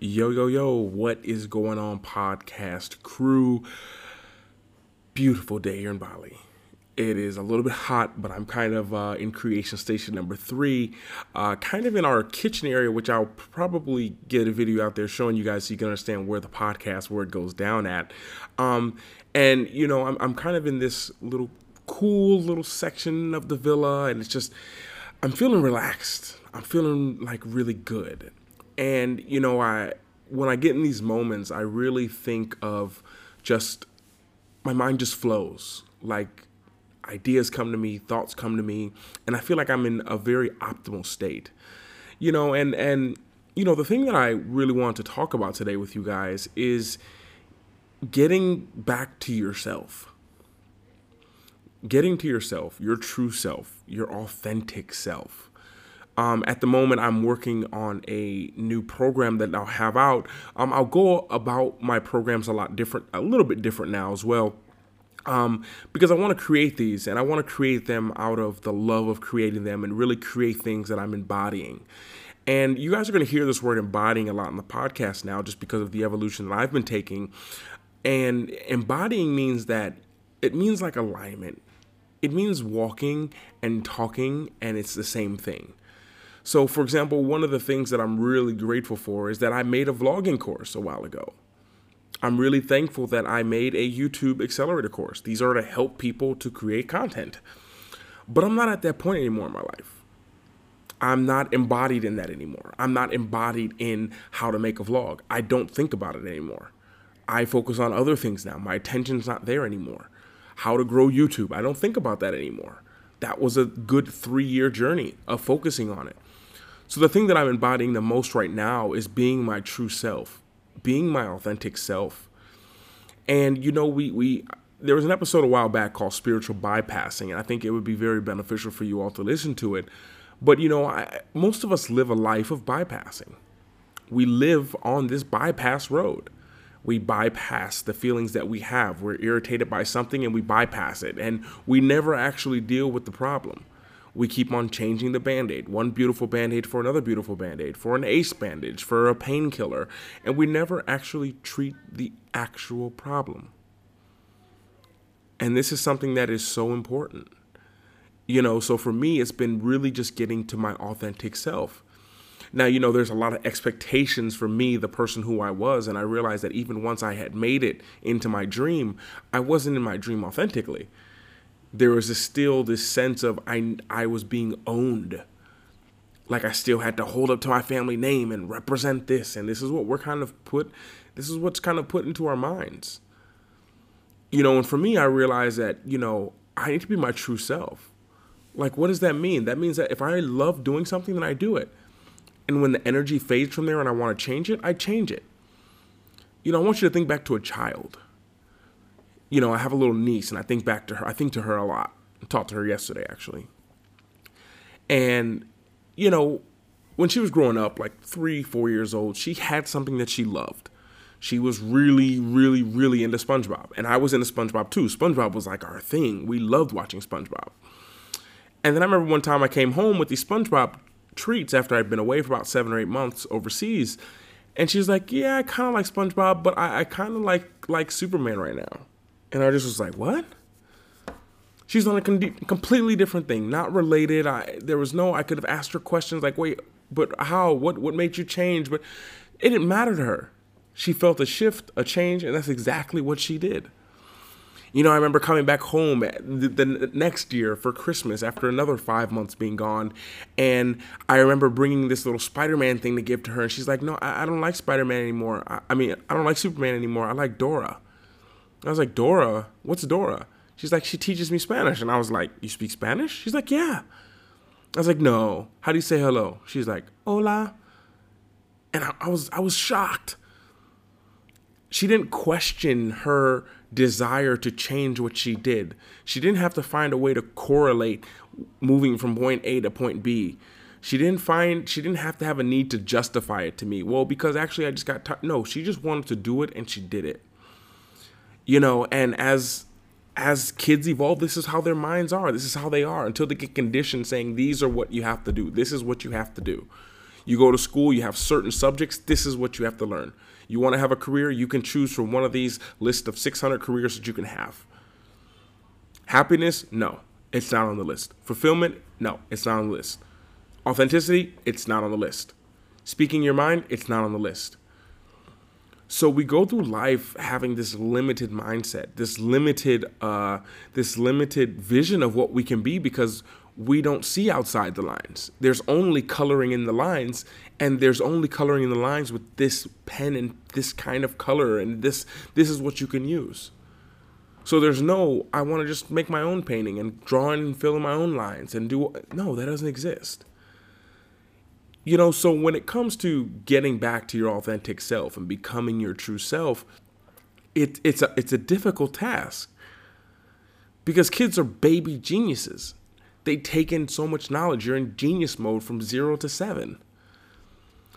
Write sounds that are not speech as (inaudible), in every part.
Yo, yo, yo, what is going on, podcast crew? Beautiful day here in Bali. It is a little bit hot, but I'm kind of uh, in creation station number three, uh, kind of in our kitchen area, which I'll probably get a video out there showing you guys so you can understand where the podcast, where it goes down at. Um, and, you know, I'm, I'm kind of in this little cool little section of the villa, and it's just, I'm feeling relaxed. I'm feeling like really good. And, you know, I, when I get in these moments, I really think of just, my mind just flows. Like, ideas come to me, thoughts come to me, and I feel like I'm in a very optimal state. You know, and and you know, the thing that I really want to talk about today with you guys is getting back to yourself. Getting to yourself, your true self, your authentic self. Um, at the moment, I'm working on a new program that I'll have out. Um, I'll go about my programs a lot different, a little bit different now as well um, because I want to create these and I want to create them out of the love of creating them and really create things that I'm embodying. And you guys are going to hear this word embodying a lot in the podcast now just because of the evolution that I've been taking. And embodying means that it means like alignment, it means walking and talking, and it's the same thing. So, for example, one of the things that I'm really grateful for is that I made a vlogging course a while ago. I'm really thankful that I made a YouTube accelerator course. These are to help people to create content. But I'm not at that point anymore in my life. I'm not embodied in that anymore. I'm not embodied in how to make a vlog. I don't think about it anymore. I focus on other things now. My attention's not there anymore. How to grow YouTube. I don't think about that anymore. That was a good three year journey of focusing on it. So, the thing that I'm embodying the most right now is being my true self, being my authentic self. And you know, we we there was an episode a while back called spiritual bypassing, and I think it would be very beneficial for you all to listen to it. But you know, I, most of us live a life of bypassing. We live on this bypass road. We bypass the feelings that we have. We're irritated by something and we bypass it, and we never actually deal with the problem we keep on changing the band aid. One beautiful band aid for another beautiful band aid, for an ace bandage, for a painkiller, and we never actually treat the actual problem. And this is something that is so important. You know, so for me, it's been really just getting to my authentic self. Now, you know, there's a lot of expectations for me, the person who I was, and I realized that even once I had made it into my dream, I wasn't in my dream authentically there was still this sense of I, I was being owned. Like I still had to hold up to my family name and represent this. And this is what we're kind of put, this is what's kind of put into our minds. You know, and for me, I realized that, you know, I need to be my true self. Like, what does that mean? That means that if I love doing something, then I do it. And when the energy fades from there and I want to change it, I change it. You know, I want you to think back to a child you know, I have a little niece and I think back to her. I think to her a lot. I talked to her yesterday, actually. And, you know, when she was growing up, like three, four years old, she had something that she loved. She was really, really, really into SpongeBob. And I was into SpongeBob too. SpongeBob was like our thing. We loved watching SpongeBob. And then I remember one time I came home with these SpongeBob treats after I'd been away for about seven or eight months overseas. And she's like, Yeah, I kind of like SpongeBob, but I, I kind of like like Superman right now. And I just was like, what? She's on a con- completely different thing, not related. I there was no I could have asked her questions like, wait, but how? What what made you change? But it didn't matter to her. She felt a shift, a change, and that's exactly what she did. You know, I remember coming back home eh, the, the, next year for Christmas after another five months being gone. And I remember bringing this little Spider Man thing to give to her. And she's like, No, I, I don't like Spider Man anymore. I, I, mean, I don't like Superman anymore. I like Dora. I was like, Dora? What's Dora? She's like, she teaches me Spanish. And I was like, you speak Spanish? She's like, yeah. I was like, no. How do you say hello? She's like, hola. And I, I was I was shocked. She didn't question her desire to change what she did. She didn't have to find a way to correlate moving from point A to point B. She didn't find she didn't have to have a need to justify it to me. Well, because actually I just got no, she just wanted to do it and she did it you know and as as kids evolve this is how their minds are this is how they are until they get conditioned saying these are what you have to do this is what you have to do You go to school, you have certain subjects, this is what you have to learn. You want to have a career, you can choose from one of these list of 600 careers that you can have. Happiness? No, it's not on the list. Fulfillment? No, it's not on the list. Authenticity? It's not on the list. Speaking your mind? It's not on the list. So we go through life having this limited mindset, this limited, uh, this limited vision of what we can be because we don't see outside the lines. There's only coloring in the lines, and there's only coloring in the lines with this pen and this kind of color, and this this is what you can use. So there's no I want to just make my own painting and draw and fill in my own lines and do no, that doesn't exist. You know, so when it comes to getting back to your authentic self and becoming your true self, it, it's a it's a difficult task because kids are baby geniuses they take in so much knowledge. You're in genius mode from zero to seven.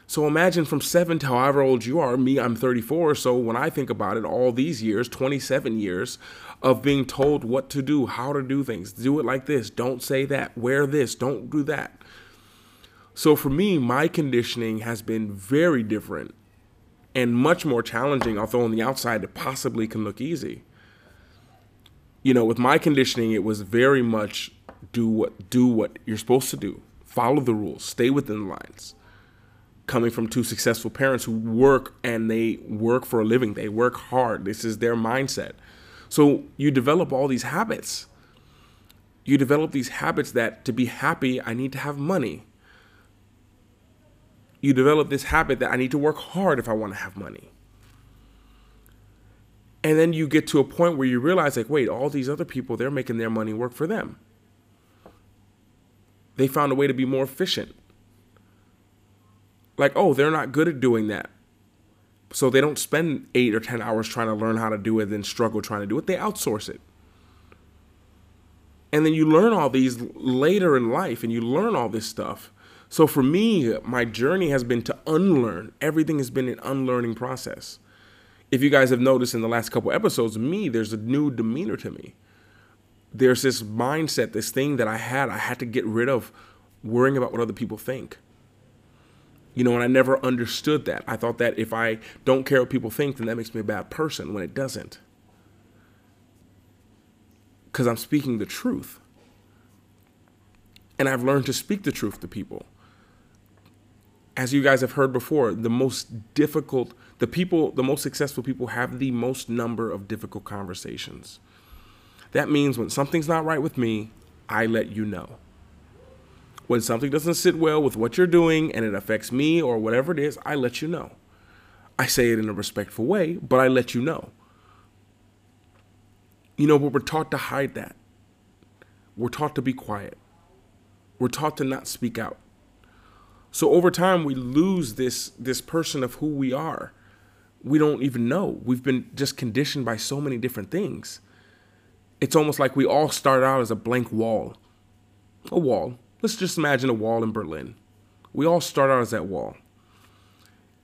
So imagine from seven to however old you are. Me, I'm 34. So when I think about it, all these years, 27 years of being told what to do, how to do things, do it like this, don't say that, wear this, don't do that. So for me, my conditioning has been very different and much more challenging, although on the outside it possibly can look easy. You know, with my conditioning, it was very much do what do what you're supposed to do. Follow the rules. Stay within the lines. Coming from two successful parents who work and they work for a living. They work hard. This is their mindset. So you develop all these habits. You develop these habits that to be happy, I need to have money. You develop this habit that I need to work hard if I want to have money. And then you get to a point where you realize, like, wait, all these other people, they're making their money work for them they found a way to be more efficient. Like, oh, they're not good at doing that. So they don't spend eight or 10 hours trying to learn how to do it, then struggle trying to do it. They outsource it. And then you learn all these later in life and you learn all this stuff. So for me, my journey has been to unlearn. Everything has been an unlearning process. If you guys have noticed in the last couple episodes, me, there's a new demeanor to me there's this mindset, this thing that I had, I had to get rid of worrying about what other people think. You know, and I never understood that. I thought that if I don't care what people think, then that makes me a bad person when it doesn't. Because I'm speaking the truth. And I've learned to speak the truth to people. As you guys have heard before, the most difficult, the people, the most successful people have the most number of difficult conversations. That means when something's not right with me, I let you know. When something doesn't sit well with what you're doing and it affects me or whatever it is, I let you know. I say it in a respectful way, but I let you know. You know, but we're taught to hide that. We're taught to be quiet. We're taught to not speak out. So over time we lose this this person of who we are. We don't even know. We've been just conditioned by so many different things it's almost like we all start out as a blank wall. A wall. Let's just imagine a wall in Berlin. We all start out as that wall.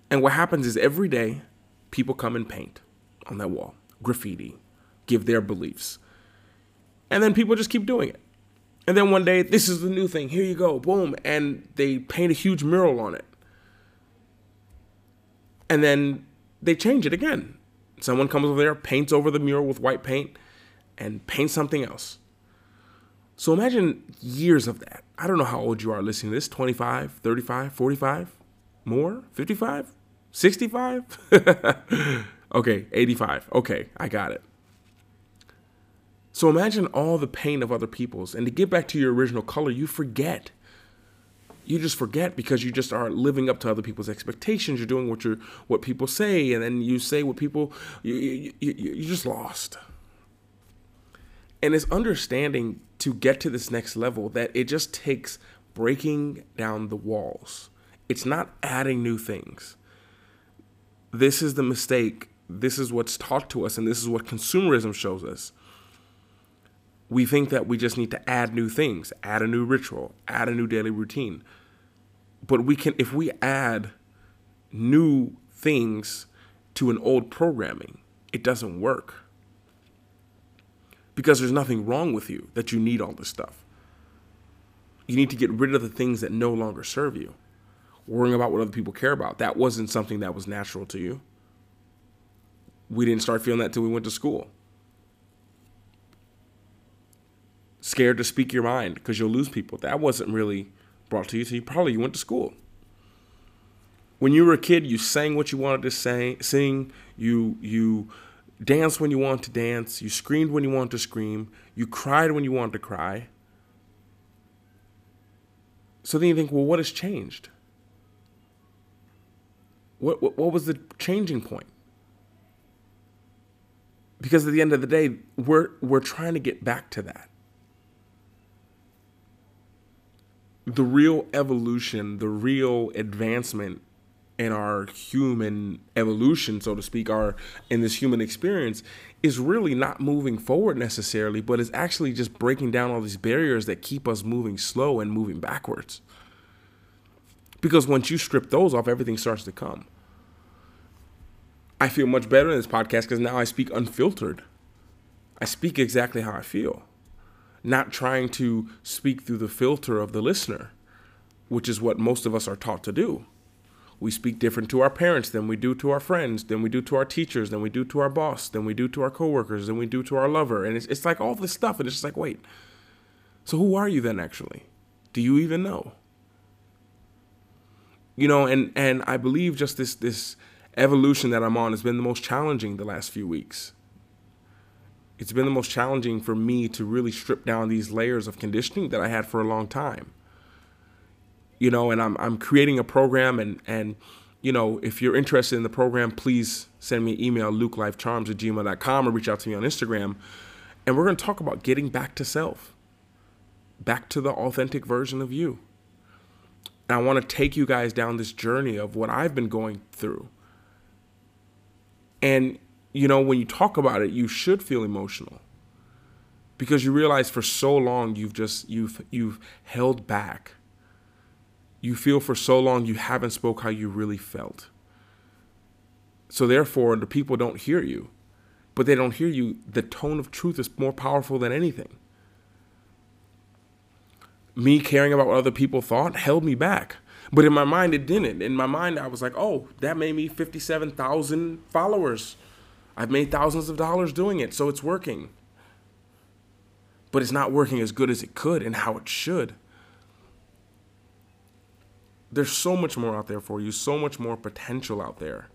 And what happens is every day, people come and paint on that wall, graffiti, give their beliefs. And then people just keep doing it. And then one day, this is the new thing. Here you go, boom. And they paint a huge mural on it. And then they change it again. Someone comes over there, paints over the mural with white paint, and paint something else. So imagine years of that. I don't know how old you are listening to this 25, 35, 45, more, 55, 65? (laughs) okay, 85. Okay, I got it. So imagine all the pain of other people's. And to get back to your original color, you forget. You just forget because you just aren't living up to other people's expectations. You're doing what you're, what people say, and then you say what people you you, you, you're just lost. And it's understanding to get to this next level that it just takes breaking down the walls. It's not adding new things. This is the mistake. This is what's taught to us, and this is what consumerism shows us. We think that we just need to add new things, add a new ritual, add a new daily routine. But we can, if we add new things to an old programming, it doesn't work because there's nothing wrong with you that you need all this stuff. You need to get rid of the things that no longer serve you. worrying about what other people care about. That wasn't something that was natural to you. We didn't start feeling that till we went to school. Scared to speak your mind because you'll lose people. That wasn't really brought to you till you probably you went to school. When you were a kid, you sang what you wanted to say, sing. You you danced when you wanted to dance. You screamed when you wanted to scream. You cried when you wanted to cry. So then you think, well, what has changed? What, what, what was the changing point? Because at the end of the day, we're, we're trying to get back to that. The real evolution, the real advancement in our human evolution, so to speak, our in this human experience, is really not moving forward necessarily, but is actually just breaking down all these barriers that keep us moving slow and moving backwards. Because once you strip those off, everything starts to come. I feel much better in this podcast because now I speak unfiltered. I speak exactly how I feel, not trying to speak through the filter of the listener, which is what most of us are taught to do. We speak different to our parents than we do to our friends, than we do to our teachers, than we do to our boss, than we do to our coworkers, than we do to our lover. And it's, it's like all this stuff. And it's just like, wait, so who are you then actually? Do you even know? You know, and, and I believe just this, this evolution that I'm on has been the most challenging the last few weeks. It's been the most challenging for me to really strip down these layers of conditioning that I had for a long time you know, and I'm I'm creating a program and and you know, if you're interested in the program, please send me an email, lukelifecharms at gmail.com or reach out to me on Instagram. And we're going to talk about getting back to self, back to the authentic version of you. And I want to take you guys down this journey of what I've been going through. And, you know, when you talk about it, you should feel emotional because you realize for so long you've just, you've, you've held back you feel for so long you haven't spoke how you really felt. So therefore, the people don't hear you. But they don't hear you. The tone of truth is more powerful than anything. Me caring about what other people thought held me back. But in my mind, it didn't. In my mind, I was like, oh, that made me 57,000 followers. I've made thousands of dollars doing it, so it's working. But it's not working as good as it could and how it should there's so much more out there for you, so much more potential out there.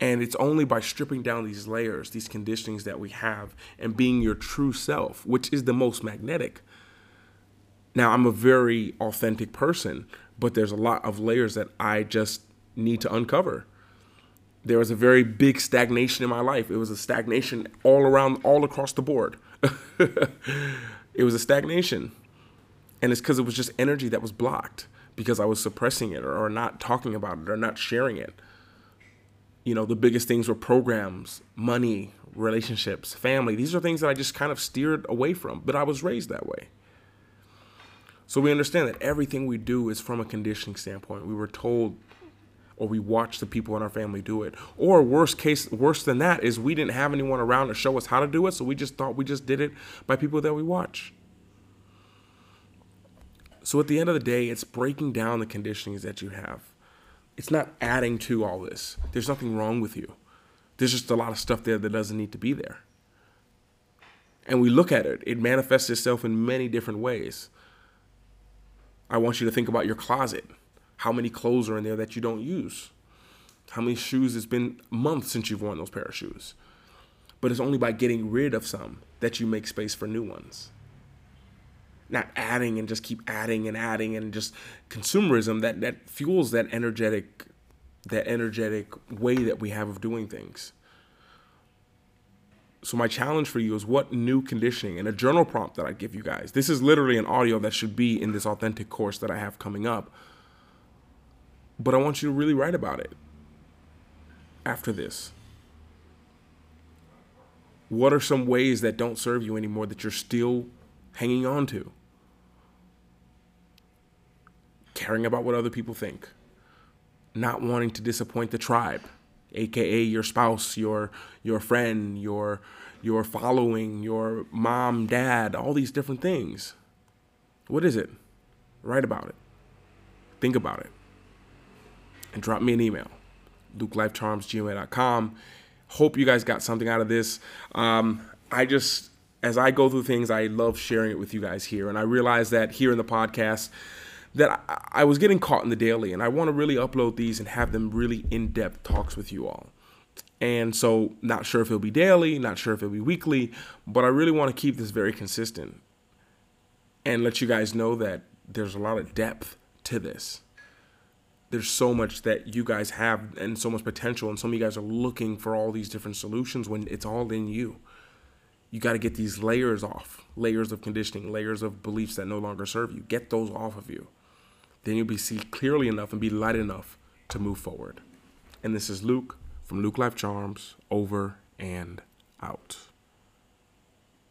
And it's only by stripping down these layers, these conditionings that we have, and being your true self, which is the most magnetic. Now, I'm a very authentic person, but there's a lot of layers that I just need to uncover. There was a very big stagnation in my life. It was a stagnation all around, all across the board. (laughs) it was a stagnation. And it's because it was just energy that was blocked because I was suppressing it or, or not talking about it or not sharing it. You know, the biggest things were programs, money, relationships, family. These are things that I just kind of steered away from, but I was raised that way. So we understand that everything we do is from a conditioning standpoint. We were told or we watch the people in our family do it. Or worst case, worse than that is we didn't have anyone around to show us how to do it, so we just thought we just did it by people that we watch. So at the end of the day, it's breaking down the conditionings that you have. It's not adding to all this. There's nothing wrong with you. There's just a lot of stuff there that doesn't need to be there. And we look at it, it manifests itself in many different ways. I want you to think about your closet. How many clothes are in there that you don't use? How many shoes? It's been months since you've worn those pair of shoes. But it's only by getting rid of some that you make space for new ones not adding and just keep adding and adding and just consumerism that that fuels that energetic that energetic way that we have of doing things. So my challenge for you is what new conditioning and a journal prompt that I give you guys. This is literally an audio that should be in this authentic course that I have coming up. But I want you to really write about it after this. What are some ways that don't serve you anymore that you're still hanging on to? caring about what other people think, not wanting to disappoint the tribe, aka your spouse, your your friend, your your following, your mom, dad, all these different things. What is it? Write about it. Think about it. And drop me an email, lukelifecharmsgmail.com. Hope you guys got something out of this. Um, I just, as I go through things, I love sharing it with you guys here. And I realize that here in the podcast, that I, I was getting caught in the daily, and I want to really upload these and have them really in depth talks with you all. And so, not sure if it'll be daily, not sure if it'll be weekly, but I really want to keep this very consistent and let you guys know that there's a lot of depth to this. There's so much that you guys have and so much potential, and some of you guys are looking for all these different solutions when it's all in you. You got to get these layers off layers of conditioning, layers of beliefs that no longer serve you. Get those off of you then you'll be see clearly enough and be light enough to move forward. And this is Luke from Luke Life Charms, over and out.